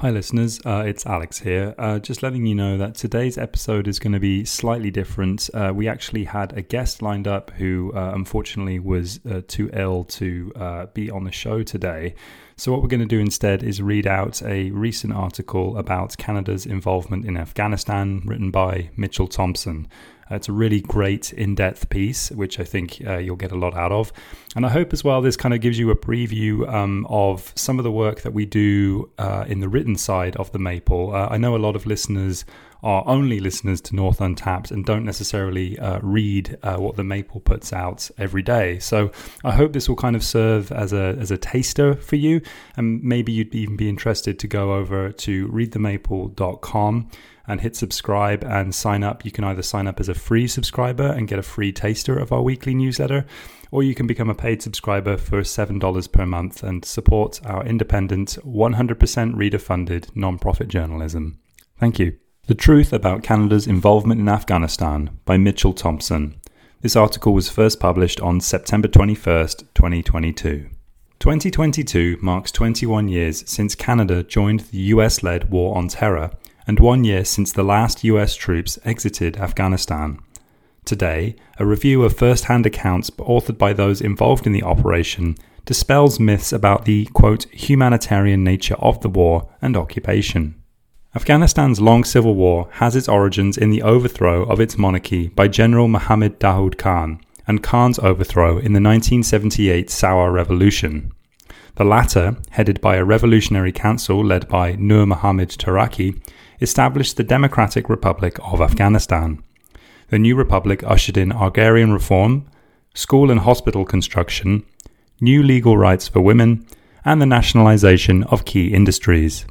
Hi, listeners. Uh, it's Alex here. Uh, just letting you know that today's episode is going to be slightly different. Uh, we actually had a guest lined up who uh, unfortunately was uh, too ill to uh, be on the show today. So, what we're going to do instead is read out a recent article about Canada's involvement in Afghanistan written by Mitchell Thompson. It's a really great in depth piece, which I think uh, you'll get a lot out of. And I hope as well this kind of gives you a preview um, of some of the work that we do uh, in the written side of the Maple. Uh, I know a lot of listeners are only listeners to North Untapped and don't necessarily uh, read uh, what the Maple puts out every day. So I hope this will kind of serve as a as a taster for you, and maybe you'd even be interested to go over to readthemaple.com and hit subscribe and sign up. You can either sign up as a free subscriber and get a free taster of our weekly newsletter, or you can become a paid subscriber for $7 per month and support our independent, 100% reader funded nonprofit journalism. Thank you. The Truth About Canada's Involvement in Afghanistan by Mitchell Thompson. This article was first published on September 21st, 2022. 2022 marks 21 years since Canada joined the US led war on terror and one year since the last US troops exited Afghanistan. Today, a review of first hand accounts authored by those involved in the operation dispels myths about the quote, humanitarian nature of the war and occupation. Afghanistan's long civil war has its origins in the overthrow of its monarchy by General Mohammad Daoud Khan and Khan's overthrow in the 1978 Saur Revolution. The latter, headed by a revolutionary council led by Nur Muhammad Taraki, established the Democratic Republic of Afghanistan. The new republic ushered in agrarian reform, school and hospital construction, new legal rights for women, and the nationalization of key industries.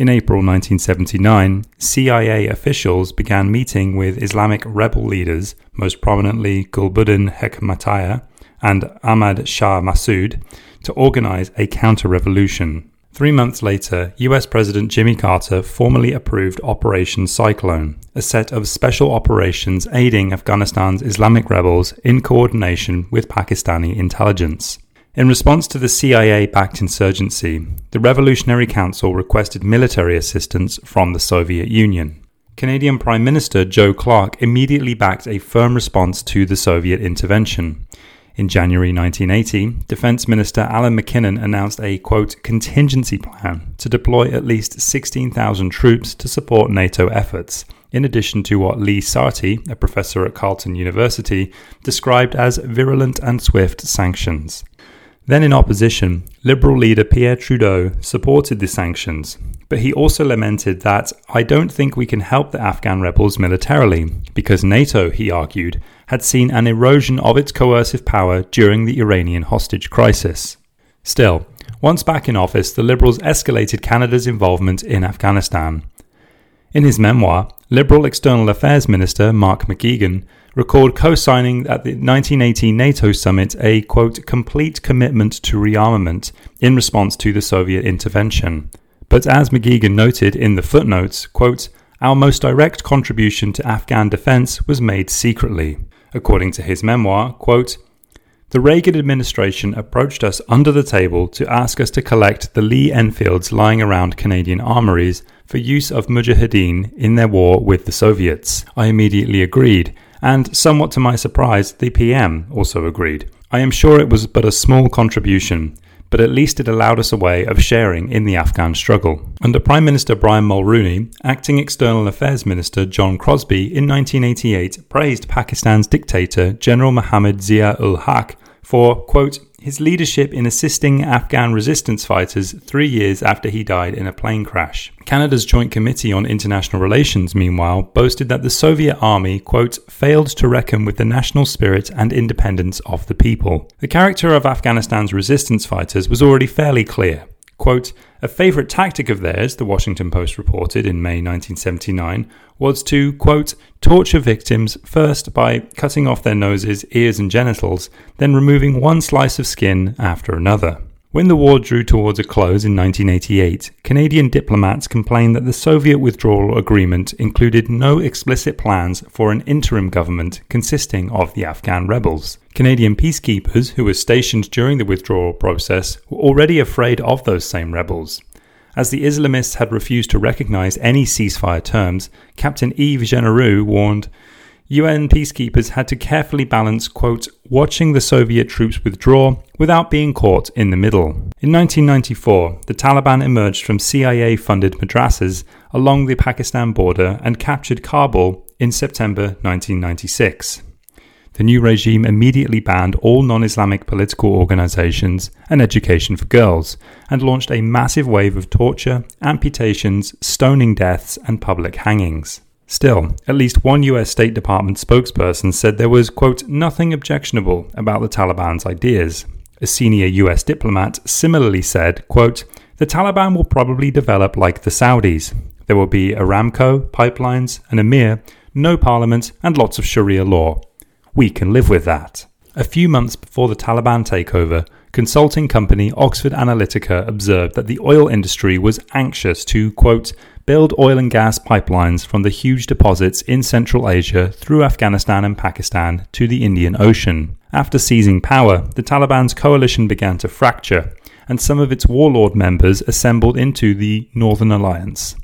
In April 1979, CIA officials began meeting with Islamic rebel leaders, most prominently Gulbuddin Hekmatyar and Ahmad Shah Massoud, to organize a counter revolution. Three months later, US President Jimmy Carter formally approved Operation Cyclone, a set of special operations aiding Afghanistan's Islamic rebels in coordination with Pakistani intelligence. In response to the CIA backed insurgency, the Revolutionary Council requested military assistance from the Soviet Union. Canadian Prime Minister Joe Clark immediately backed a firm response to the Soviet intervention. In January 1980, Defense Minister Alan MacKinnon announced a quote contingency plan to deploy at least 16,000 troops to support NATO efforts, in addition to what Lee Sartee, a professor at Carleton University, described as virulent and swift sanctions. Then in opposition, Liberal leader Pierre Trudeau supported the sanctions, but he also lamented that I don't think we can help the Afghan rebels militarily, because NATO, he argued, had seen an erosion of its coercive power during the Iranian hostage crisis. Still, once back in office, the Liberals escalated Canada's involvement in Afghanistan. In his memoir, Liberal External Affairs Minister Mark MacGuigan recalled co signing at the 1980 NATO summit a quote, complete commitment to rearmament in response to the Soviet intervention. But as MacGuigan noted in the footnotes, quote, our most direct contribution to Afghan defense was made secretly. According to his memoir, quote, the Reagan administration approached us under the table to ask us to collect the Lee Enfields lying around Canadian armories for use of Mujahideen in their war with the Soviets. I immediately agreed, and somewhat to my surprise, the PM also agreed. I am sure it was but a small contribution, but at least it allowed us a way of sharing in the Afghan struggle. Under Prime Minister Brian Mulroney, acting External Affairs Minister John Crosbie in 1988 praised Pakistan's dictator General Muhammad Zia ul Haq for, quote, his leadership in assisting Afghan resistance fighters three years after he died in a plane crash. Canada's Joint Committee on International Relations, meanwhile, boasted that the Soviet army, quote, failed to reckon with the national spirit and independence of the people. The character of Afghanistan's resistance fighters was already fairly clear. Quote, a favourite tactic of theirs, the Washington Post reported in May 1979, was to, quote, torture victims first by cutting off their noses, ears, and genitals, then removing one slice of skin after another. When the war drew towards a close in 1988, Canadian diplomats complained that the Soviet withdrawal agreement included no explicit plans for an interim government consisting of the Afghan rebels. Canadian peacekeepers who were stationed during the withdrawal process were already afraid of those same rebels. As the Islamists had refused to recognize any ceasefire terms, Captain Yves Genereux warned UN peacekeepers had to carefully balance, quote, watching the Soviet troops withdraw without being caught in the middle. In 1994, the Taliban emerged from CIA funded madrasas along the Pakistan border and captured Kabul in September 1996. The new regime immediately banned all non Islamic political organizations and education for girls, and launched a massive wave of torture, amputations, stoning deaths, and public hangings. Still, at least one US State Department spokesperson said there was, quote, nothing objectionable about the Taliban's ideas. A senior US diplomat similarly said, quote, the Taliban will probably develop like the Saudis. There will be Aramco, pipelines, an emir, no parliament, and lots of Sharia law. We can live with that. A few months before the Taliban takeover, consulting company Oxford Analytica observed that the oil industry was anxious to, quote, build oil and gas pipelines from the huge deposits in Central Asia through Afghanistan and Pakistan to the Indian Ocean. After seizing power, the Taliban's coalition began to fracture, and some of its warlord members assembled into the Northern Alliance.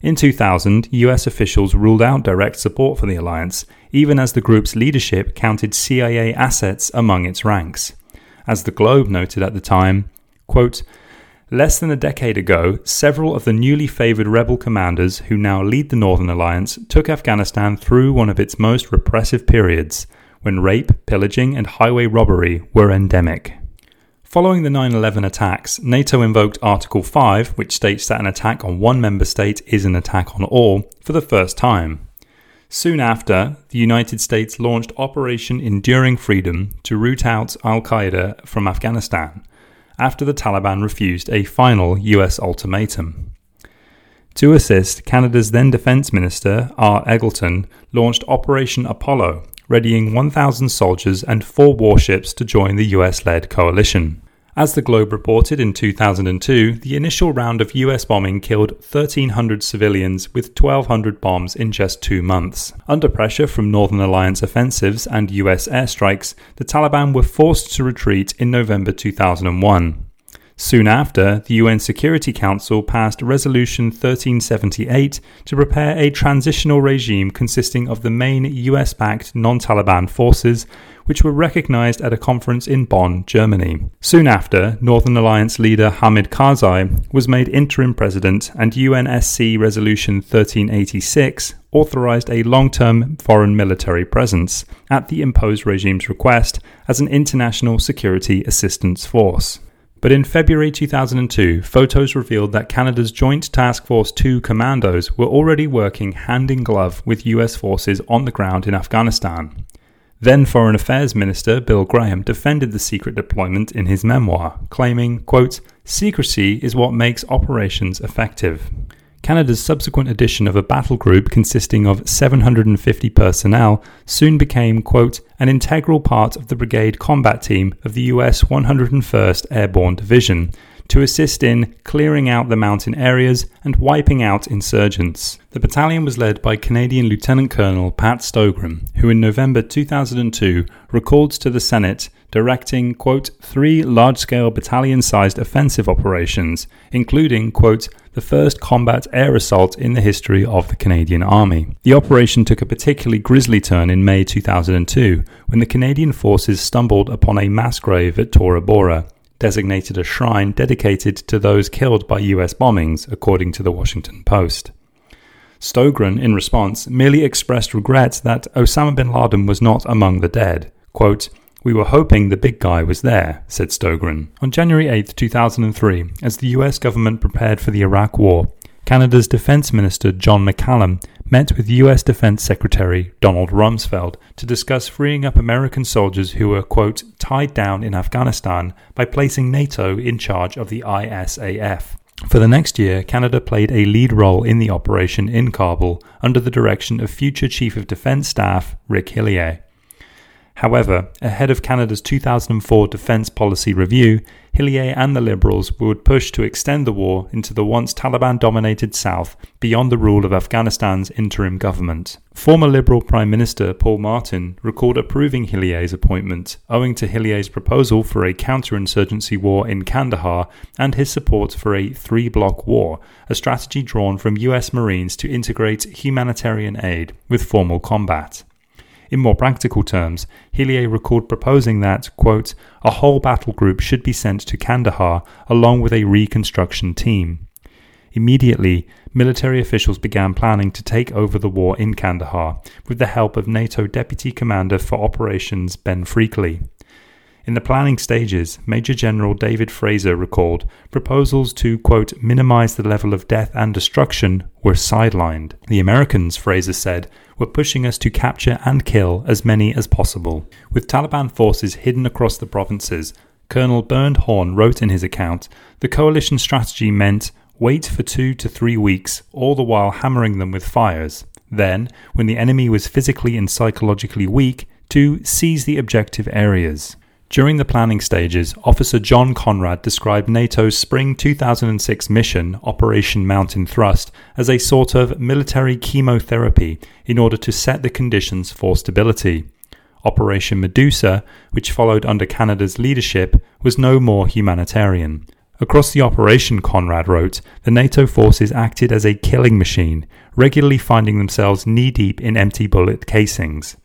In 2000, US officials ruled out direct support for the alliance, even as the group's leadership counted CIA assets among its ranks. As the Globe noted at the time, quote, Less than a decade ago, several of the newly favoured rebel commanders who now lead the Northern Alliance took Afghanistan through one of its most repressive periods, when rape, pillaging, and highway robbery were endemic. Following the 9 11 attacks, NATO invoked Article 5, which states that an attack on one member state is an attack on all, for the first time. Soon after, the United States launched Operation Enduring Freedom to root out Al Qaeda from Afghanistan after the Taliban refused a final US ultimatum. To assist, Canada's then Defence Minister, Art Eggleton, launched Operation Apollo, readying 1,000 soldiers and four warships to join the US led coalition. As the Globe reported in 2002, the initial round of US bombing killed 1,300 civilians with 1,200 bombs in just two months. Under pressure from Northern Alliance offensives and US airstrikes, the Taliban were forced to retreat in November 2001. Soon after, the UN Security Council passed Resolution 1378 to prepare a transitional regime consisting of the main US backed non Taliban forces, which were recognized at a conference in Bonn, Germany. Soon after, Northern Alliance leader Hamid Karzai was made interim president, and UNSC Resolution 1386 authorized a long term foreign military presence at the imposed regime's request as an international security assistance force. But in February 2002, photos revealed that Canada's Joint Task Force 2 commandos were already working hand in glove with US forces on the ground in Afghanistan. Then Foreign Affairs Minister Bill Graham defended the secret deployment in his memoir, claiming, quote, Secrecy is what makes operations effective. Canada's subsequent addition of a battle group consisting of 750 personnel soon became, quote, an integral part of the brigade combat team of the US 101st Airborne Division to assist in clearing out the mountain areas and wiping out insurgents. The battalion was led by Canadian Lieutenant Colonel Pat Stogran, who in November 2002 recalled to the Senate directing, quote, three large scale battalion sized offensive operations, including, quote, the first combat air assault in the history of the Canadian Army. The operation took a particularly grisly turn in May 2002 when the Canadian forces stumbled upon a mass grave at Tora Bora, designated a shrine dedicated to those killed by US bombings, according to the Washington Post. Stogran, in response, merely expressed regret that Osama bin Laden was not among the dead. Quote, we were hoping the big guy was there, said Stogran. On January 8, 2003, as the US government prepared for the Iraq War, Canada's Defense Minister John McCallum met with US Defense Secretary Donald Rumsfeld to discuss freeing up American soldiers who were, quote, tied down in Afghanistan by placing NATO in charge of the ISAF. For the next year, Canada played a lead role in the operation in Kabul under the direction of future Chief of Defence Staff Rick Hillier. However, ahead of Canada's 2004 Defence Policy Review, Hillier and the Liberals would push to extend the war into the once Taliban dominated South beyond the rule of Afghanistan's interim government. Former Liberal Prime Minister Paul Martin recalled approving Hillier's appointment, owing to Hillier's proposal for a counterinsurgency war in Kandahar and his support for a three block war, a strategy drawn from US Marines to integrate humanitarian aid with formal combat. In more practical terms, Hillier recalled proposing that, quote, a whole battle group should be sent to Kandahar along with a reconstruction team. Immediately, military officials began planning to take over the war in Kandahar with the help of NATO Deputy Commander for Operations Ben Freakley. In the planning stages, Major General David Fraser recalled proposals to, quote, minimize the level of death and destruction were sidelined. The Americans, Fraser said, were pushing us to capture and kill as many as possible. With Taliban forces hidden across the provinces, Colonel Bernd Horn wrote in his account the coalition strategy meant wait for two to three weeks, all the while hammering them with fires. Then, when the enemy was physically and psychologically weak, to seize the objective areas. During the planning stages, Officer John Conrad described NATO's spring 2006 mission, Operation Mountain Thrust, as a sort of military chemotherapy in order to set the conditions for stability. Operation Medusa, which followed under Canada's leadership, was no more humanitarian. Across the operation, Conrad wrote, the NATO forces acted as a killing machine, regularly finding themselves knee deep in empty bullet casings.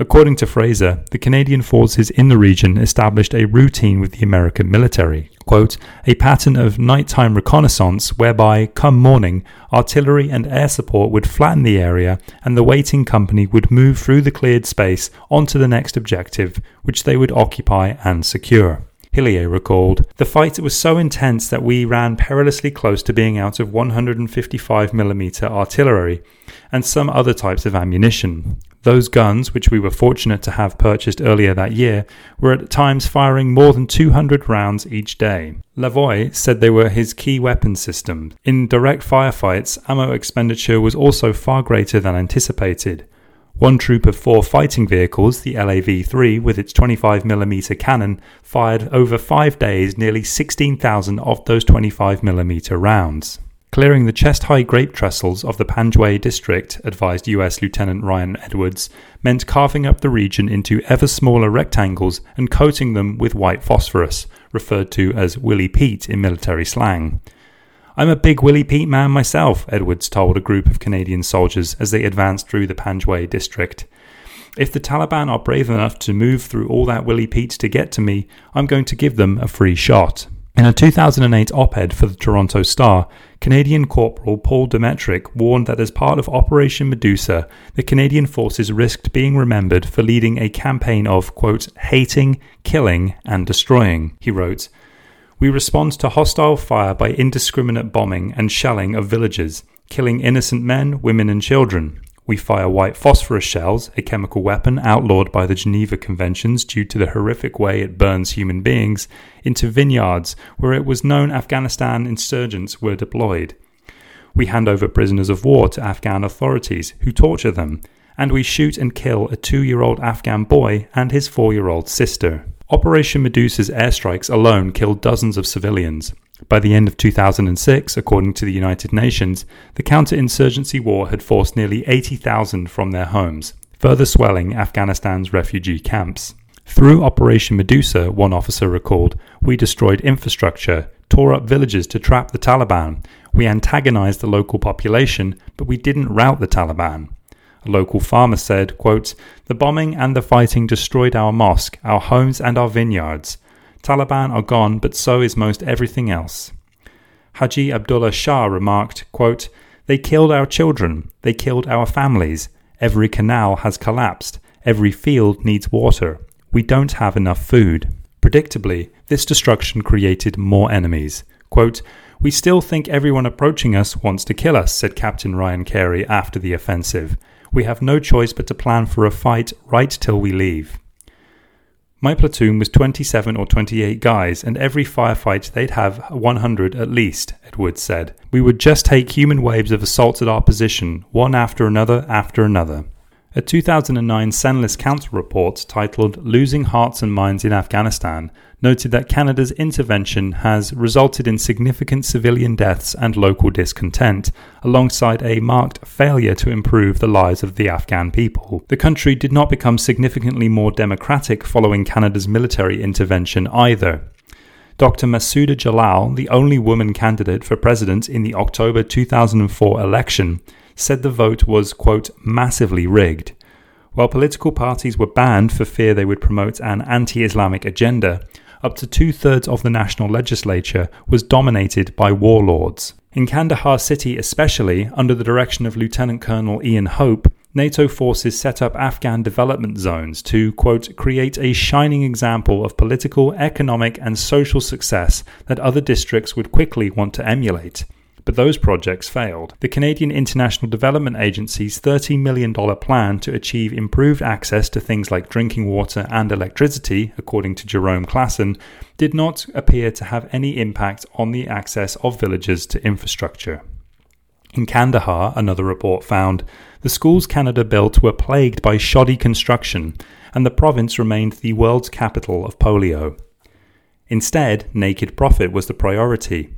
According to Fraser, the Canadian forces in the region established a routine with the American military. Quote, a pattern of nighttime reconnaissance whereby, come morning, artillery and air support would flatten the area and the waiting company would move through the cleared space onto the next objective, which they would occupy and secure. Hillier recalled, The fight was so intense that we ran perilously close to being out of 155mm artillery and some other types of ammunition. Those guns, which we were fortunate to have purchased earlier that year, were at times firing more than 200 rounds each day. Lavoie said they were his key weapon system. In direct firefights, ammo expenditure was also far greater than anticipated. One troop of four fighting vehicles, the LAV 3, with its 25mm cannon, fired over five days nearly 16,000 of those 25mm rounds. Clearing the chest high grape trestles of the Panjwai district, advised US Lieutenant Ryan Edwards, meant carving up the region into ever smaller rectangles and coating them with white phosphorus, referred to as Willie Pete in military slang. I'm a big Willie Pete man myself, Edwards told a group of Canadian soldiers as they advanced through the Panjwai district. If the Taliban are brave enough to move through all that Willie Pete to get to me, I'm going to give them a free shot. In a 2008 op ed for the Toronto Star, Canadian Corporal Paul Demetric warned that as part of Operation Medusa, the Canadian forces risked being remembered for leading a campaign of, quote, hating, killing, and destroying. He wrote, We respond to hostile fire by indiscriminate bombing and shelling of villages, killing innocent men, women, and children. We fire white phosphorus shells, a chemical weapon outlawed by the Geneva Conventions due to the horrific way it burns human beings, into vineyards where it was known Afghanistan insurgents were deployed. We hand over prisoners of war to Afghan authorities who torture them, and we shoot and kill a two year old Afghan boy and his four year old sister. Operation Medusa's airstrikes alone killed dozens of civilians. By the end of 2006, according to the United Nations, the counterinsurgency war had forced nearly 80,000 from their homes, further swelling Afghanistan's refugee camps. Through Operation Medusa, one officer recalled, we destroyed infrastructure, tore up villages to trap the Taliban. We antagonized the local population, but we didn't rout the Taliban. A local farmer said, quote, The bombing and the fighting destroyed our mosque, our homes, and our vineyards. Taliban are gone, but so is most everything else. Haji Abdullah Shah remarked, quote, They killed our children, they killed our families. Every canal has collapsed, every field needs water. We don't have enough food. Predictably, this destruction created more enemies. Quote, we still think everyone approaching us wants to kill us, said Captain Ryan Carey after the offensive. We have no choice but to plan for a fight right till we leave. My platoon was 27 or 28 guys, and every firefight they'd have 100 at least, Edwards said. We would just take human waves of assaults at our position, one after another after another. A 2009 Senlis Council report titled Losing Hearts and Minds in Afghanistan noted that Canada's intervention has resulted in significant civilian deaths and local discontent, alongside a marked failure to improve the lives of the Afghan people. The country did not become significantly more democratic following Canada's military intervention either. Dr. Massouda Jalal, the only woman candidate for president in the October 2004 election, said the vote was, quote, massively rigged. While political parties were banned for fear they would promote an anti Islamic agenda, up to two thirds of the national legislature was dominated by warlords. In Kandahar city, especially, under the direction of Lieutenant Colonel Ian Hope, NATO forces set up Afghan development zones to, quote, create a shining example of political, economic, and social success that other districts would quickly want to emulate but those projects failed. The Canadian International Development Agency's $30 million plan to achieve improved access to things like drinking water and electricity, according to Jerome Klassen, did not appear to have any impact on the access of villagers to infrastructure. In Kandahar, another report found, the schools Canada built were plagued by shoddy construction, and the province remained the world's capital of polio. Instead, naked profit was the priority.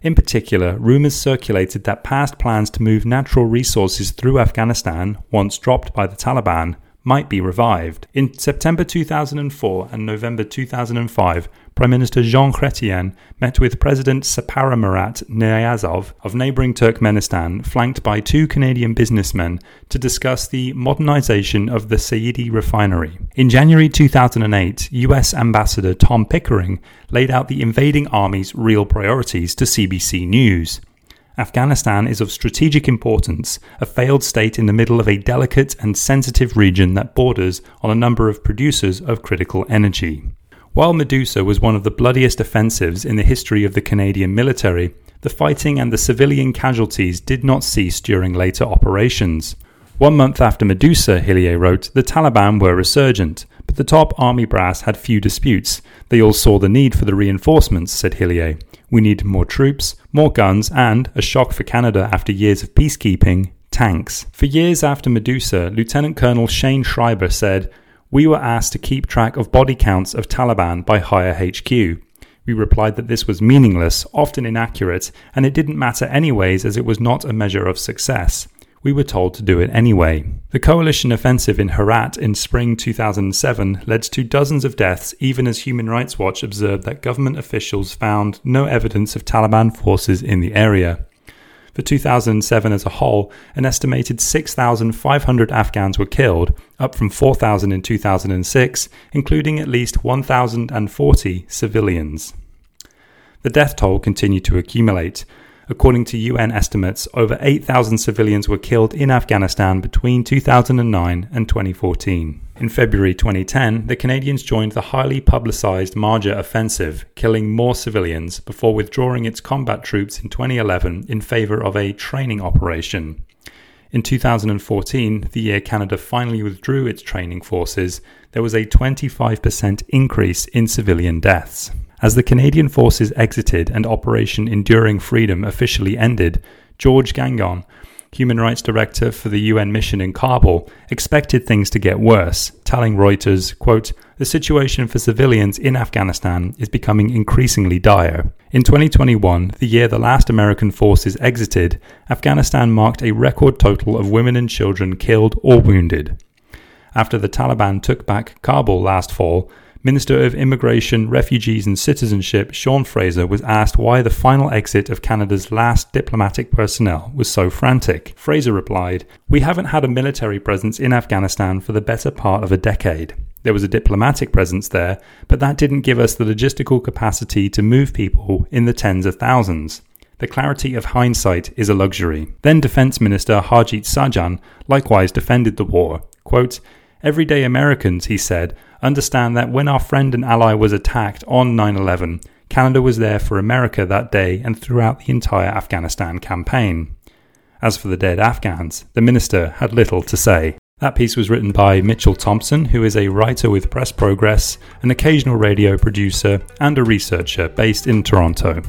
In particular, rumours circulated that past plans to move natural resources through Afghanistan, once dropped by the Taliban, might be revived. In September 2004 and November 2005, Prime Minister Jean Chrétien met with President Saparmurat Niyazov of neighbouring Turkmenistan, flanked by two Canadian businessmen, to discuss the modernisation of the Saidi refinery. In January 2008, US Ambassador Tom Pickering laid out the invading army's real priorities to CBC News. Afghanistan is of strategic importance, a failed state in the middle of a delicate and sensitive region that borders on a number of producers of critical energy. While Medusa was one of the bloodiest offensives in the history of the Canadian military, the fighting and the civilian casualties did not cease during later operations. One month after Medusa, Hillier wrote, the Taliban were resurgent, but the top army brass had few disputes. They all saw the need for the reinforcements, said Hillier. We need more troops, more guns, and, a shock for Canada after years of peacekeeping, tanks. For years after Medusa, Lieutenant Colonel Shane Schreiber said, we were asked to keep track of body counts of Taliban by Higher HQ. We replied that this was meaningless, often inaccurate, and it didn't matter anyways as it was not a measure of success. We were told to do it anyway. The coalition offensive in Herat in spring 2007 led to dozens of deaths, even as Human Rights Watch observed that government officials found no evidence of Taliban forces in the area. For 2007 as a whole, an estimated 6,500 Afghans were killed, up from 4,000 in 2006, including at least 1,040 civilians. The death toll continued to accumulate. According to UN estimates, over 8,000 civilians were killed in Afghanistan between 2009 and 2014. In February 2010, the Canadians joined the highly publicised Marja offensive, killing more civilians before withdrawing its combat troops in 2011 in favour of a training operation. In 2014, the year Canada finally withdrew its training forces, there was a 25% increase in civilian deaths. As the Canadian forces exited and Operation Enduring Freedom officially ended, George Gagnon, Human Rights Director for the UN mission in Kabul, expected things to get worse, telling Reuters, quote, the situation for civilians in Afghanistan is becoming increasingly dire. In 2021, the year the last American forces exited, Afghanistan marked a record total of women and children killed or wounded. After the Taliban took back Kabul last fall, Minister of Immigration, Refugees and Citizenship Sean Fraser was asked why the final exit of Canada's last diplomatic personnel was so frantic. Fraser replied, We haven't had a military presence in Afghanistan for the better part of a decade. There was a diplomatic presence there, but that didn't give us the logistical capacity to move people in the tens of thousands. The clarity of hindsight is a luxury. Then Defense Minister Harjit Sajjan likewise defended the war. Quote, Everyday Americans, he said, understand that when our friend and ally was attacked on 9 11, Canada was there for America that day and throughout the entire Afghanistan campaign. As for the dead Afghans, the minister had little to say. That piece was written by Mitchell Thompson, who is a writer with Press Progress, an occasional radio producer, and a researcher based in Toronto.